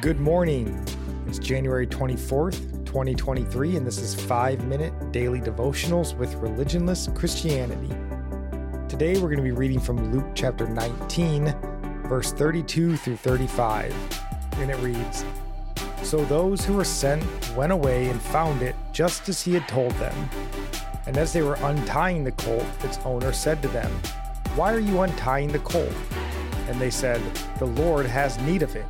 Good morning. It's January 24th, 2023, and this is 5 Minute Daily Devotionals with Religionless Christianity. Today we're going to be reading from Luke chapter 19, verse 32 through 35, and it reads So those who were sent went away and found it just as he had told them. And as they were untying the colt, its owner said to them, Why are you untying the colt? And they said, The Lord has need of it.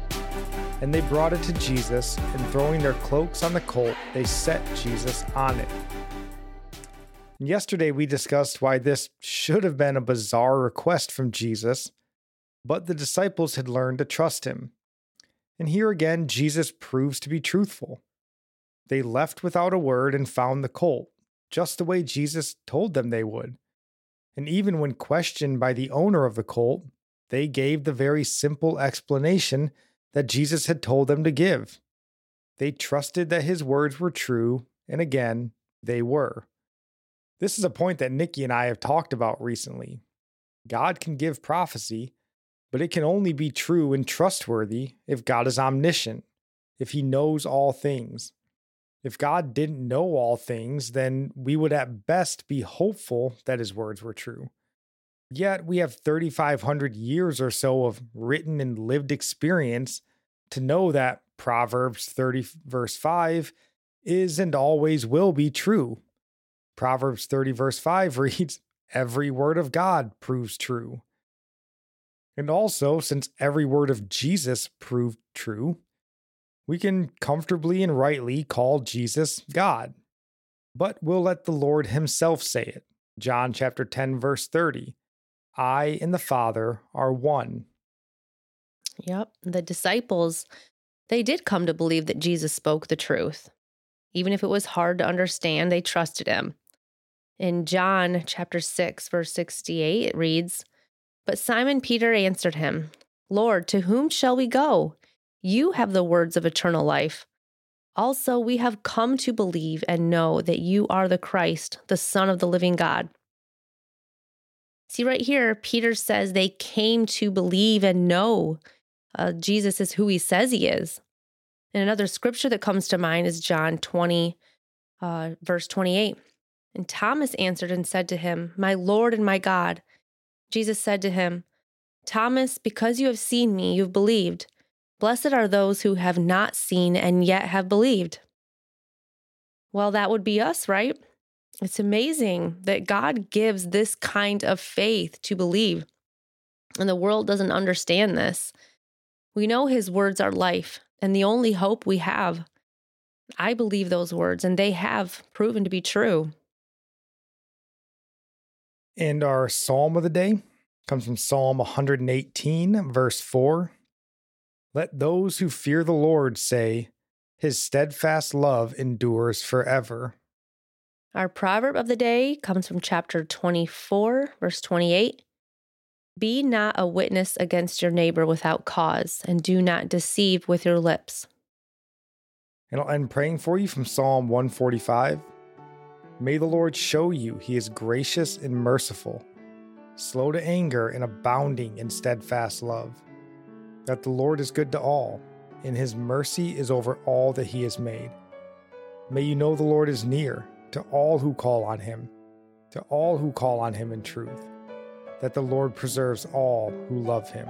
And they brought it to Jesus, and throwing their cloaks on the colt, they set Jesus on it. Yesterday, we discussed why this should have been a bizarre request from Jesus, but the disciples had learned to trust him. And here again, Jesus proves to be truthful. They left without a word and found the colt, just the way Jesus told them they would. And even when questioned by the owner of the colt, they gave the very simple explanation that Jesus had told them to give. They trusted that his words were true, and again, they were. This is a point that Nikki and I have talked about recently. God can give prophecy, but it can only be true and trustworthy if God is omniscient, if he knows all things. If God didn't know all things, then we would at best be hopeful that his words were true. Yet we have 3,500 years or so of written and lived experience to know that Proverbs 30, verse 5 is and always will be true. Proverbs 30, verse 5 reads, Every word of God proves true. And also, since every word of Jesus proved true, we can comfortably and rightly call Jesus God. But we'll let the Lord Himself say it. John chapter 10, verse 30. I and the Father are one. Yep. The disciples, they did come to believe that Jesus spoke the truth. Even if it was hard to understand, they trusted him. In John chapter 6, verse 68, it reads, But Simon Peter answered him, Lord, to whom shall we go? You have the words of eternal life. Also, we have come to believe and know that you are the Christ, the Son of the living God. See, right here, Peter says they came to believe and know uh, Jesus is who he says he is. And another scripture that comes to mind is John 20, uh, verse 28. And Thomas answered and said to him, My Lord and my God. Jesus said to him, Thomas, because you have seen me, you've believed. Blessed are those who have not seen and yet have believed. Well, that would be us, right? It's amazing that God gives this kind of faith to believe. And the world doesn't understand this. We know his words are life and the only hope we have. I believe those words, and they have proven to be true. And our psalm of the day comes from Psalm 118, verse 4. Let those who fear the Lord say, His steadfast love endures forever. Our proverb of the day comes from chapter 24, verse 28. Be not a witness against your neighbor without cause, and do not deceive with your lips. And I'll end praying for you from Psalm 145. May the Lord show you he is gracious and merciful, slow to anger and abounding in steadfast love. That the Lord is good to all, and his mercy is over all that he has made. May you know the Lord is near to all who call on him, to all who call on him in truth that the Lord preserves all who love him.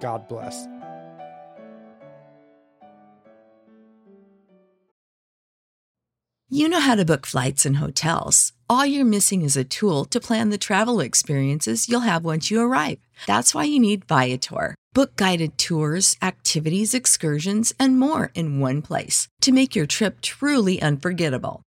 God bless. You know how to book flights and hotels. All you're missing is a tool to plan the travel experiences you'll have once you arrive. That's why you need Viator. Book guided tours, activities, excursions, and more in one place to make your trip truly unforgettable.